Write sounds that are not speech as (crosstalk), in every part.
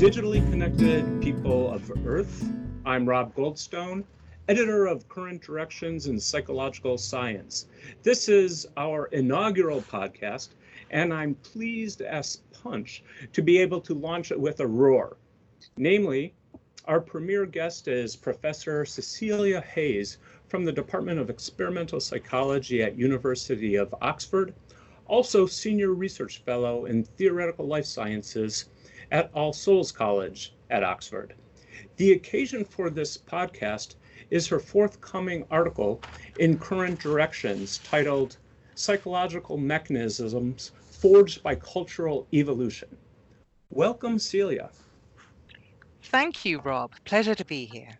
digitally connected people of Earth. I'm Rob Goldstone, editor of Current Directions in Psychological Science. This is our inaugural podcast, and I'm pleased as punch to be able to launch it with a roar. Namely, our premier guest is Professor Cecilia Heyes from the Department of Experimental Psychology at University of Oxford, also Senior Research Fellow in Theoretical Life Sciences at All Souls College at Oxford. The occasion for this podcast is her forthcoming article in Current Directions titled Psychological Mechanisms Forged by Cultural Evolution. Welcome, Celia. Thank you, Rob. Pleasure to be here.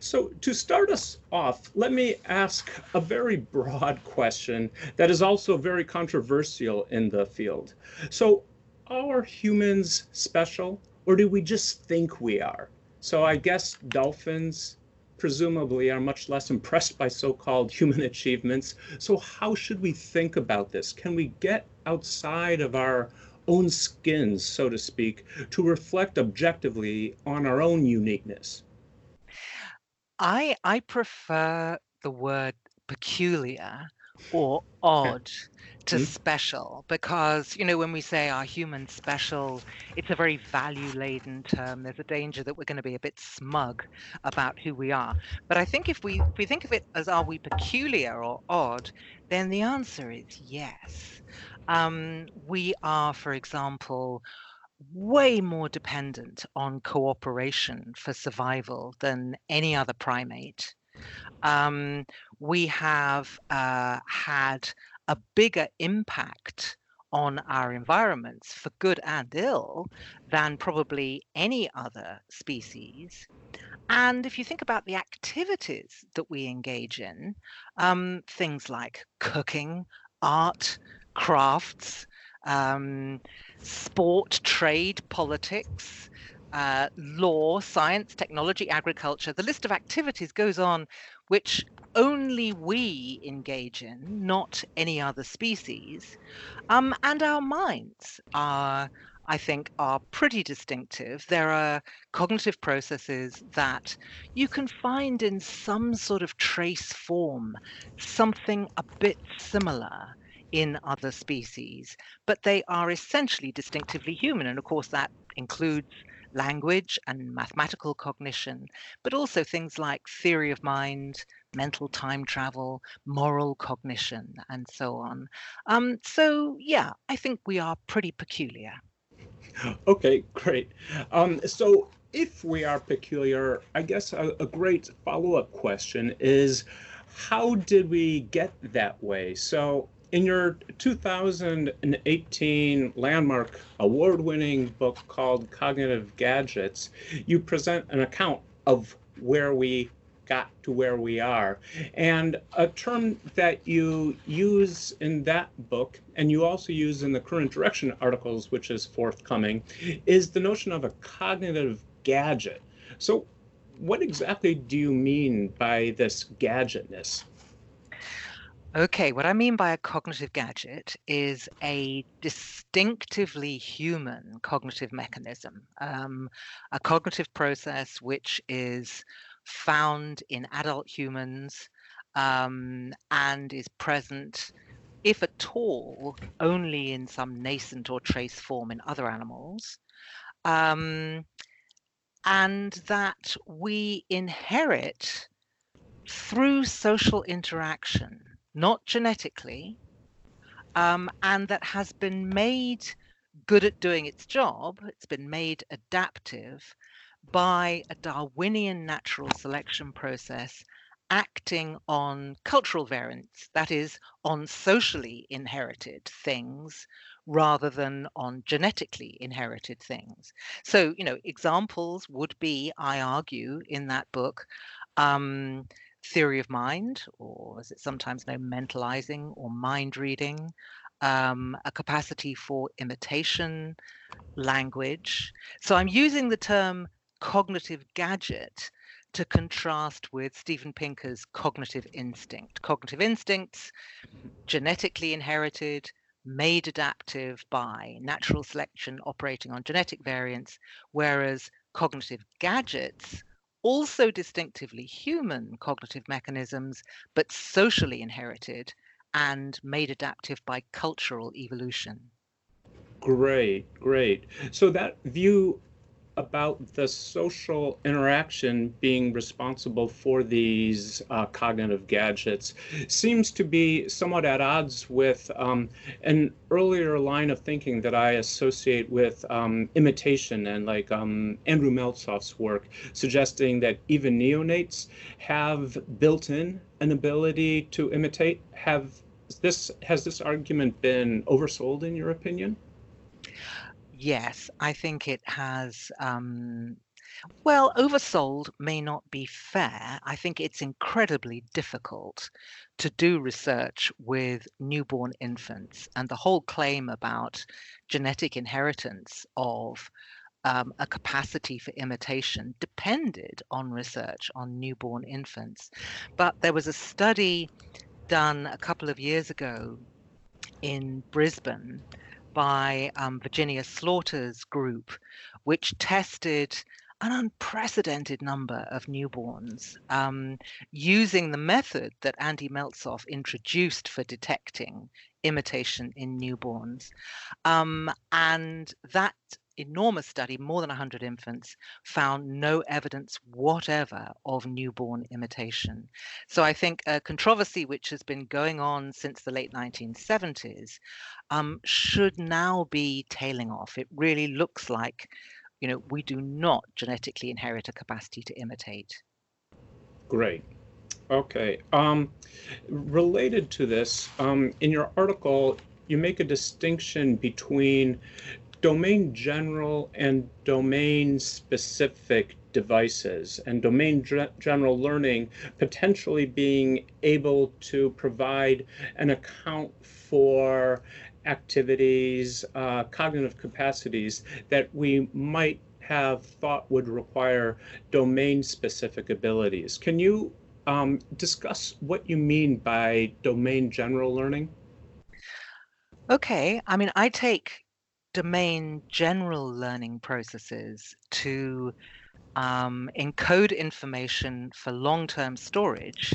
So, to start us off, let me ask a very broad question that is also very controversial in the field. So, are humans special, or do we just think we are? So, I guess dolphins presumably are much less impressed by so called human (laughs) achievements. So, how should we think about this? Can we get outside of our own skins, so to speak, to reflect objectively on our own uniqueness? I I prefer the word peculiar or odd to Mhm. special because you know when we say are humans special it's a very value laden term. There's a danger that we're going to be a bit smug about who we are. But i think if we if we think of it as are we peculiar or odd then the answer is yes. Um, we are for example way more dependent on cooperation for survival than any other primate. Um, we have uh, had a bigger impact on our environments for good and ill than probably any other species. And if you think about the activities that we engage in, um, things like cooking, art, crafts, um, sport, trade, politics, uh, law, science, technology, agriculture, the list of activities goes on, which only we engage in, not any other species. Um, and our minds are, I think, are pretty distinctive. There are cognitive processes that you can find in some sort of trace form, something a bit similar in other species, but they are essentially distinctively human. And of course, that includes language and mathematical cognition, but also things like theory of mind, mental time travel, moral cognition, and so on. Um, so, yeah, I think we are pretty peculiar. Okay, great. Um, so, if we are peculiar, I guess a, a great follow up question is how did we get that way? So, in your 2018 landmark award winning book called Cognitive Gadgets, you present an account of where we got to where we are. And a term that you use in that book, and you also use in the current direction articles, which is forthcoming, is the notion of a cognitive gadget. So, what exactly do you mean by this gadgetness? Okay, what I mean by a cognitive gadget is a distinctively human cognitive mechanism, um, a cognitive process which is found in adult humans um, and is present, if at all, only in some nascent or trace form in other animals. Um, and that we inherit through social interaction not genetically, um, and that has been made good at doing its job, it's been made adaptive by a Darwinian natural selection process acting on cultural variants, that is, on socially inherited things rather than on genetically inherited things. So, you know, examples would be, I argue in that book, um, theory of mind, or as it's sometimes known, mentalizing or mind reading, um, a capacity for imitation, language. So I'm using the term cognitive gadget to contrast with Steven Pinker's cognitive instinct. Cognitive instincts, genetically inherited, made adaptive by natural selection operating on genetic variants, whereas cognitive gadgets also distinctively human cognitive mechanisms, but socially inherited and made adaptive by cultural evolution. Great, great. So that view about the social interaction being responsible for these uh, cognitive gadgets seems to be somewhat at odds with um, an earlier line of thinking that I associate with um, imitation and like um, Andrew Meltzoff's work, suggesting that even neonates have built in an ability to imitate. Have this has this argument been oversold in your opinion? Yes, I think it has. Um, well, oversold may not be fair. I think it's incredibly difficult to do research with newborn infants. And the whole claim about genetic inheritance of um, a capacity for imitation depended on research on newborn infants. But there was a study done a couple of years ago in Brisbane by um, Virginia Slaughter's group, which tested an unprecedented number of newborns um, using the method that Andy Meltzoff introduced for detecting imitation in newborns. Um, and that enormous study, more than 100 infants, found no evidence whatever of newborn imitation. So I think a controversy which has been going on since the late 1970s um, should now be tailing off. It really looks like, you know, we do not genetically inherit a capacity to imitate. Great. Okay. Um, related to this, um, in your article, you make a distinction between domain general and domain specific devices and domain general learning potentially being able to provide an account for activities, uh, cognitive capacities that we might have thought would require domain specific abilities. Can you um, discuss what you mean by domain general learning? Okay, I mean, I take domain general learning processes to um, encode information for long-term storage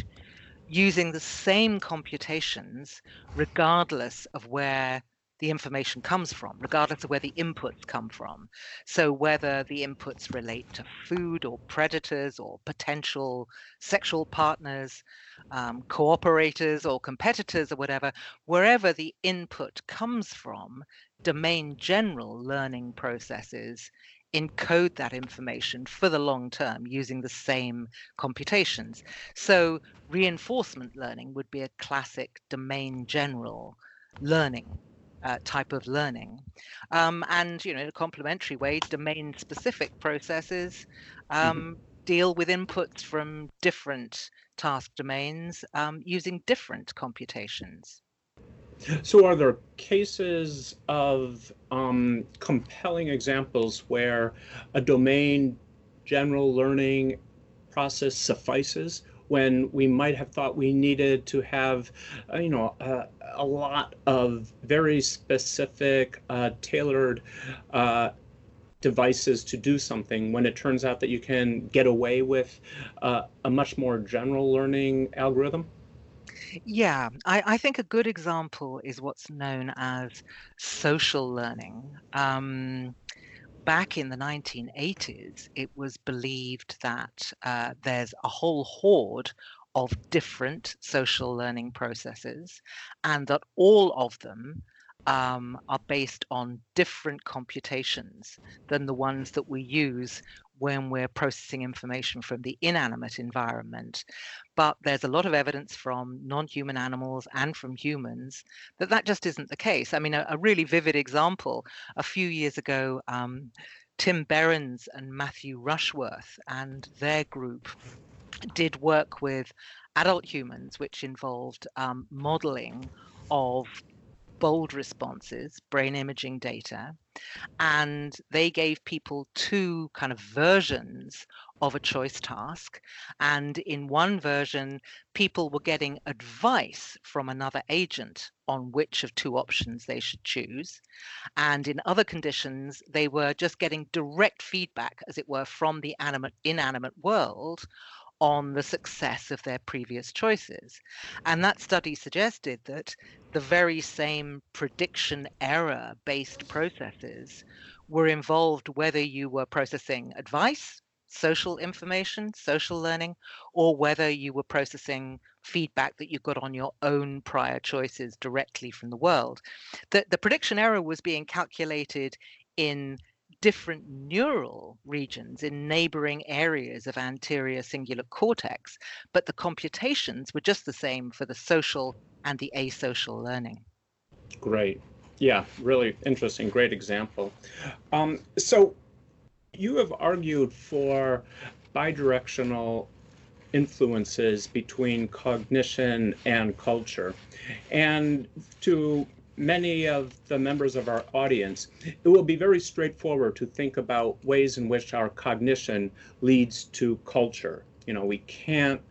using the same computations regardless of where the information comes from, regardless of where the inputs come from. So whether the inputs relate to food or predators or potential sexual partners, um, cooperators or competitors or whatever, wherever the input comes from, domain general learning processes encode that information for the long term using the same computations. So reinforcement learning would be a classic domain general learning uh, type of learning. Um, and, you know, in a complementary way, domain specific processes um, mm-hmm. deal with inputs from different task domains um, using different computations. So, are there cases of um, compelling examples where a domain general learning process suffices when we might have thought we needed to have, uh, you know, uh, a lot of very specific, uh, tailored uh, devices to do something when it turns out that you can get away with uh, a much more general learning algorithm? Yeah, I, I think a good example is what's known as social learning. Um, back in the 1980s, it was believed that uh, there's a whole horde of different social learning processes and that all of them um, are based on different computations than the ones that we use when we're processing information from the inanimate environment. But there's a lot of evidence from non human animals and from humans that that just isn't the case. I mean, a, a really vivid example a few years ago, um, Tim Behrens and Matthew Rushworth and their group did work with adult humans, which involved um, modeling of bold responses, brain imaging data, and they gave people two kind of versions of a choice task. And in one version, people were getting advice from another agent on which of two options they should choose. And in other conditions, they were just getting direct feedback, as it were, from the animate, inanimate world on the success of their previous choices. And that study suggested that the very same prediction error based processes were involved whether you were processing advice, social information, social learning, or whether you were processing feedback that you got on your own prior choices directly from the world. The, the prediction error was being calculated in different neural regions in neighboring areas of anterior cingulate cortex, but the computations were just the same for the social and the asocial learning. Great. Yeah, really interesting. Great example. Um, so you have argued for bidirectional influences between cognition and culture. And to many of the members of our audience, it will be very straightforward to think about ways in which our cognition leads to culture. You know, we can't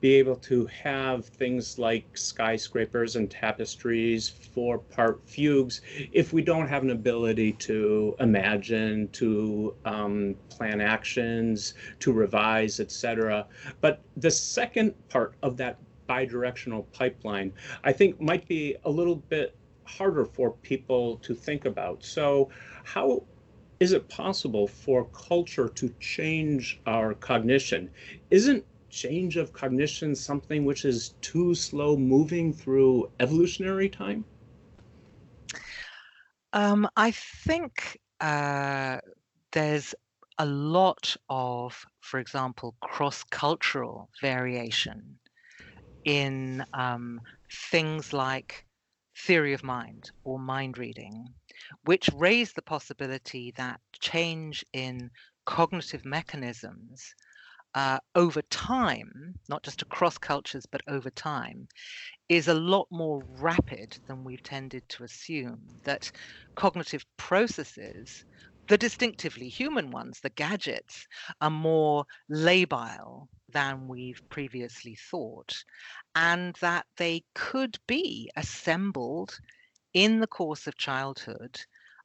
be able to have things like skyscrapers and tapestries, four part fugues, if we don't have an ability to imagine, to um, plan actions, to revise, etc. But the second part of that bidirectional pipeline, I think might be a little bit harder for people to think about. So, how is it possible for culture to change our cognition? Isn't change of cognition something which is too slow moving through evolutionary time? Um, I think uh, there's a lot of, for example, cross cultural variation in um, things like theory of mind or mind reading, which raise the possibility that change in cognitive mechanisms uh, over time, not just across cultures, but over time, is a lot more rapid than we've tended to assume. That cognitive processes, the distinctively human ones, the gadgets, are more labile than we've previously thought, and that they could be assembled in the course of childhood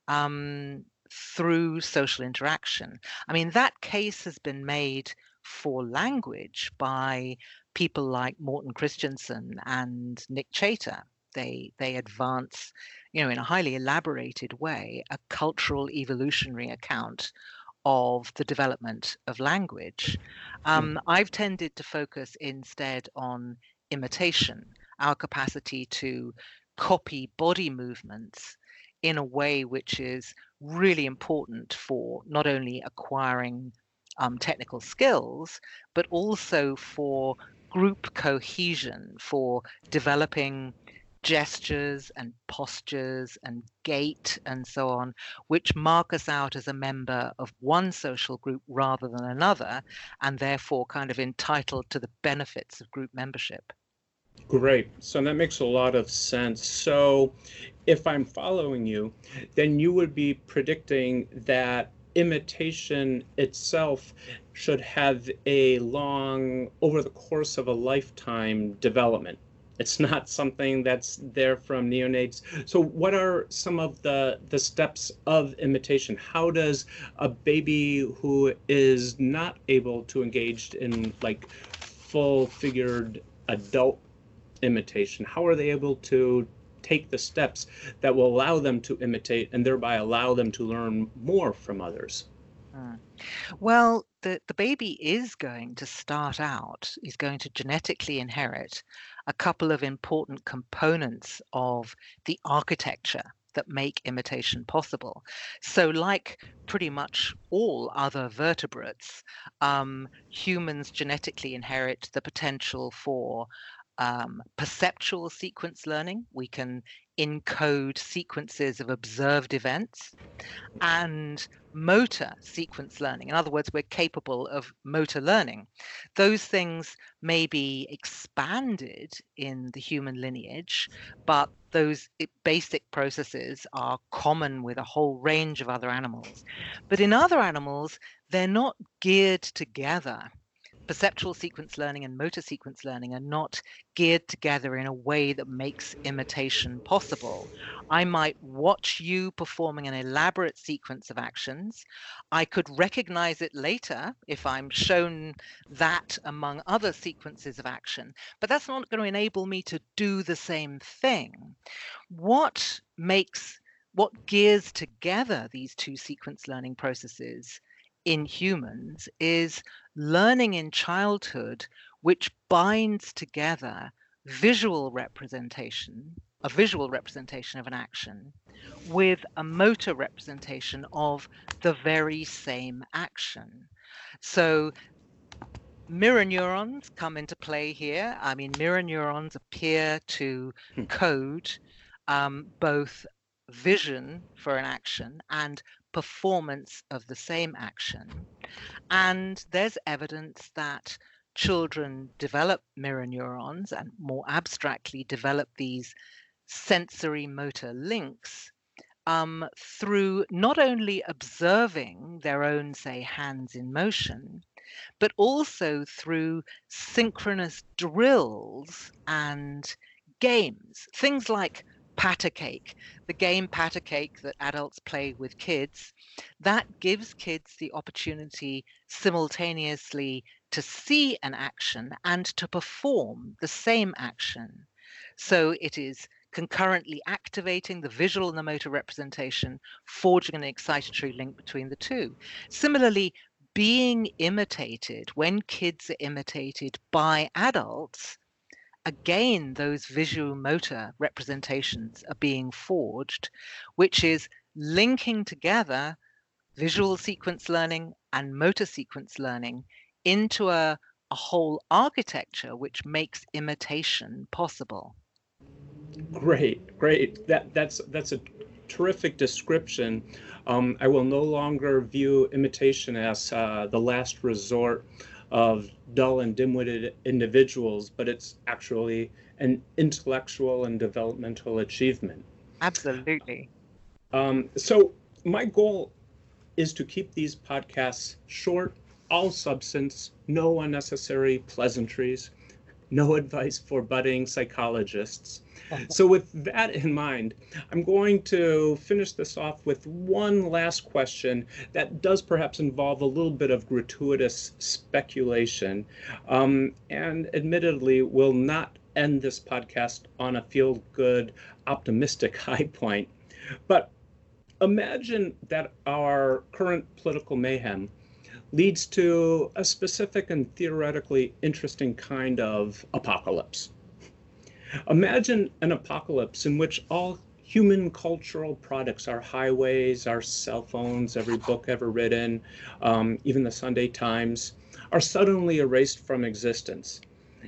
um, through social interaction. I mean, that case has been made for language by people like Morten Christiansen and Nick Chater. They they advance, you know, in a highly elaborated way, a cultural evolutionary account of the development of language. Hmm. Um, I've tended to focus instead on imitation, our capacity to copy body movements in a way which is really important for not only acquiring um, technical skills, but also for group cohesion, for developing gestures and postures and gait and so on, which mark us out as a member of one social group rather than another, and therefore kind of entitled to the benefits of group membership. Great. So that makes a lot of sense. So if I'm following you, then you would be predicting that imitation itself should have a long, over the course of a lifetime, development. It's not something that's there from neonates. So, what are some of the the steps of imitation? How does a baby who is not able to engage in like full figured adult imitation, how are they able to take the steps that will allow them to imitate and thereby allow them to learn more from others? Mm. Well, the, the baby is going to start out, is going to genetically inherit a couple of important components of the architecture that make imitation possible. So, like pretty much all other vertebrates, um, humans genetically inherit the potential for um, perceptual sequence learning. We can encode sequences of observed events and motor sequence learning. In other words, we're capable of motor learning. Those things may be expanded in the human lineage, but those basic processes are common with a whole range of other animals. But in other animals, they're not geared together perceptual sequence learning and motor sequence learning are not geared together in a way that makes imitation possible. I might watch you performing an elaborate sequence of actions. I could recognize it later if I'm shown that among other sequences of action, but that's not going to enable me to do the same thing. What makes what gears together these two sequence learning processes in humans is learning in childhood which binds together visual representation, a visual representation of an action, with a motor representation of the very same action. So mirror neurons come into play here. I mean, mirror neurons appear to hmm. code um, both vision for an action and performance of the same action. And there's evidence that children develop mirror neurons and more abstractly develop these sensory motor links um, through not only observing their own, say, hands in motion, but also through synchronous drills and games. Things like Patter Cake, the game Patter Cake that adults play with kids, that gives kids the opportunity simultaneously to see an action and to perform the same action. So it is concurrently activating the visual and the motor representation, forging an excitatory link between the two. Similarly, being imitated, when kids are imitated by adults, again, those visual motor representations are being forged, which is linking together visual sequence learning and motor sequence learning into a, a whole architecture which makes imitation possible. Great, great. That that's that's a terrific description. Um, I will no longer view imitation as uh, the last resort of dull and dim-witted individuals, but it's actually an intellectual and developmental achievement. Absolutely. Um, so my goal is to keep these podcasts short, all substance, no unnecessary pleasantries, no (laughs) advice for budding psychologists. (laughs) so, with that in mind, I'm going to finish this off with one last question that does perhaps involve a little bit of gratuitous speculation, um, and admittedly will not end this podcast on a feel good, optimistic (laughs) high point. But imagine that our current political mayhem leads to a specific and theoretically interesting kind of apocalypse. Imagine an apocalypse in which all human cultural products, our highways, our cell phones, every book ever written, um, even the Sunday Times, are suddenly erased from existence.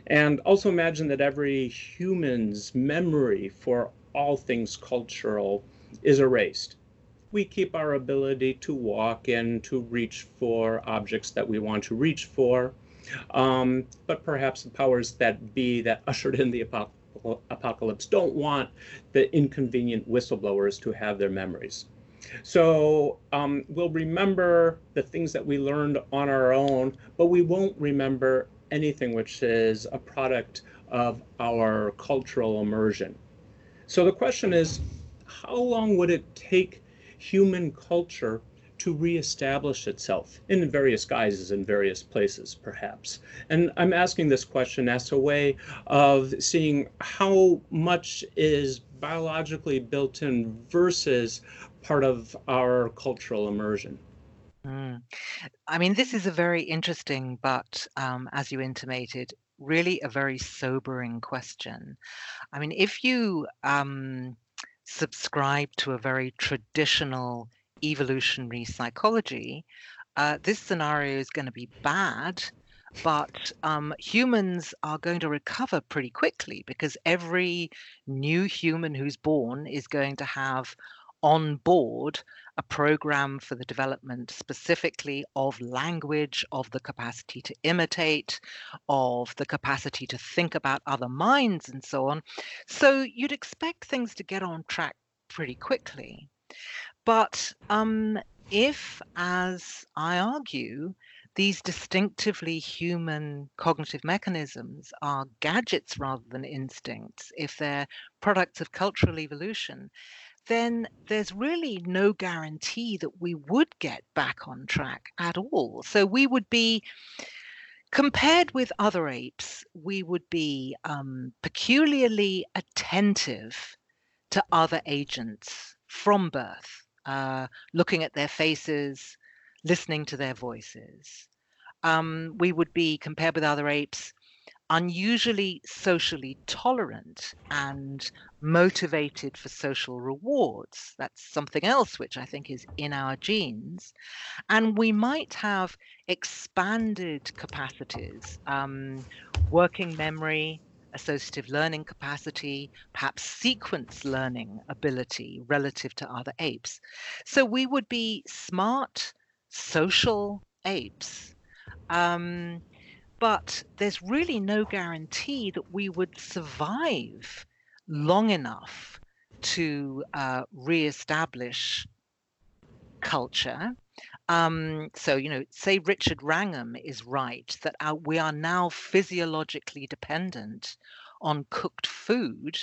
And also imagine that every human's memory for all things cultural is erased we keep our ability to walk and to reach for objects that we want to reach for. Um, but perhaps the powers that be that ushered in the apocalypse don't want the inconvenient whistleblowers to have their memories. So um, we'll remember the things that we learned on our own, but we won't remember anything which is a product of our cultural immersion. So the question is, how long would it take human culture to reestablish itself in various guises in various places, perhaps. And I'm asking this question as a way of seeing how much is biologically built in versus part of our cultural immersion. Mm. I mean, this is a very interesting, but um, as you intimated, really a very sobering question. I mean, if you um, subscribe to a very traditional evolutionary psychology, uh, this scenario is going to be bad but um, humans are going to recover pretty quickly because every new human who's born is going to have on board a program for the development specifically of language, of the capacity to imitate, of the capacity to think about other minds, and so on. So you'd expect things to get on track pretty quickly. But um, if, as I argue, these distinctively human cognitive mechanisms are gadgets rather than instincts, if they're products of cultural evolution, then there's really no guarantee that we would get back on track at all. So we would be, compared with other apes, we would be um, peculiarly attentive to other agents from birth, uh, looking at their faces, listening to their voices. Um, we would be, compared with other apes, unusually socially tolerant and motivated for social rewards. That's something else which I think is in our genes. And we might have expanded capacities, um, working memory, associative learning capacity, perhaps sequence learning ability relative to other apes. So we would be smart, social apes. Um, but there's really no guarantee that we would survive long enough to uh, reestablish culture. Um, so, you know, say Richard Wrangham is right that our, we are now physiologically dependent on cooked food.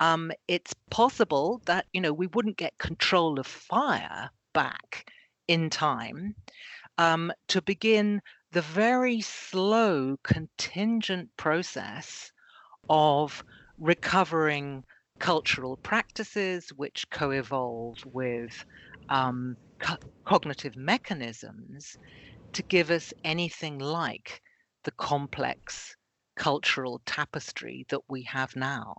Um, it's possible that, you know, we wouldn't get control of fire back in time um, to begin the very slow contingent process of recovering cultural practices which co-evolve with um, co- cognitive mechanisms to give us anything like the complex cultural tapestry that we have now?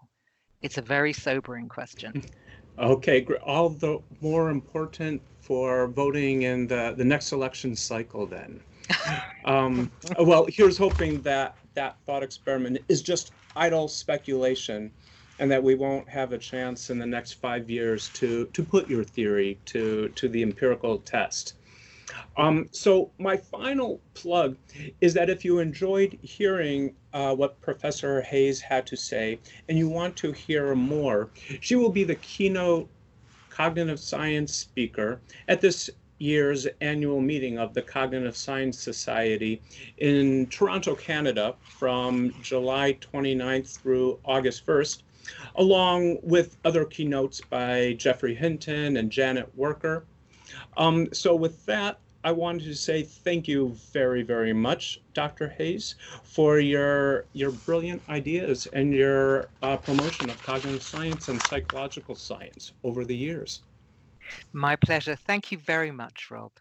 It's a very sobering question. (laughs) Okay, all the more important for voting in the, the next election cycle then um, well, here's hoping that that thought experiment is just idle speculation and that we won't have a chance in the next five years to, to put your theory to, to the empirical test. Um, so my final plug is that if you enjoyed hearing uh, what Professor Heyes had to say and you want to hear more, she will be the keynote cognitive science speaker at this year's annual meeting of the Cognitive Science Society in Toronto, Canada, from July 29th through August 1st, along with other keynotes by Geoffrey Hinton and Janet Werker. Um, so, with that, I wanted to say thank you very, very much, Dr. Heyes, for your your brilliant ideas and your uh, promotion of cognitive science and psychological science over the years. My pleasure. Thank you very much, Rob.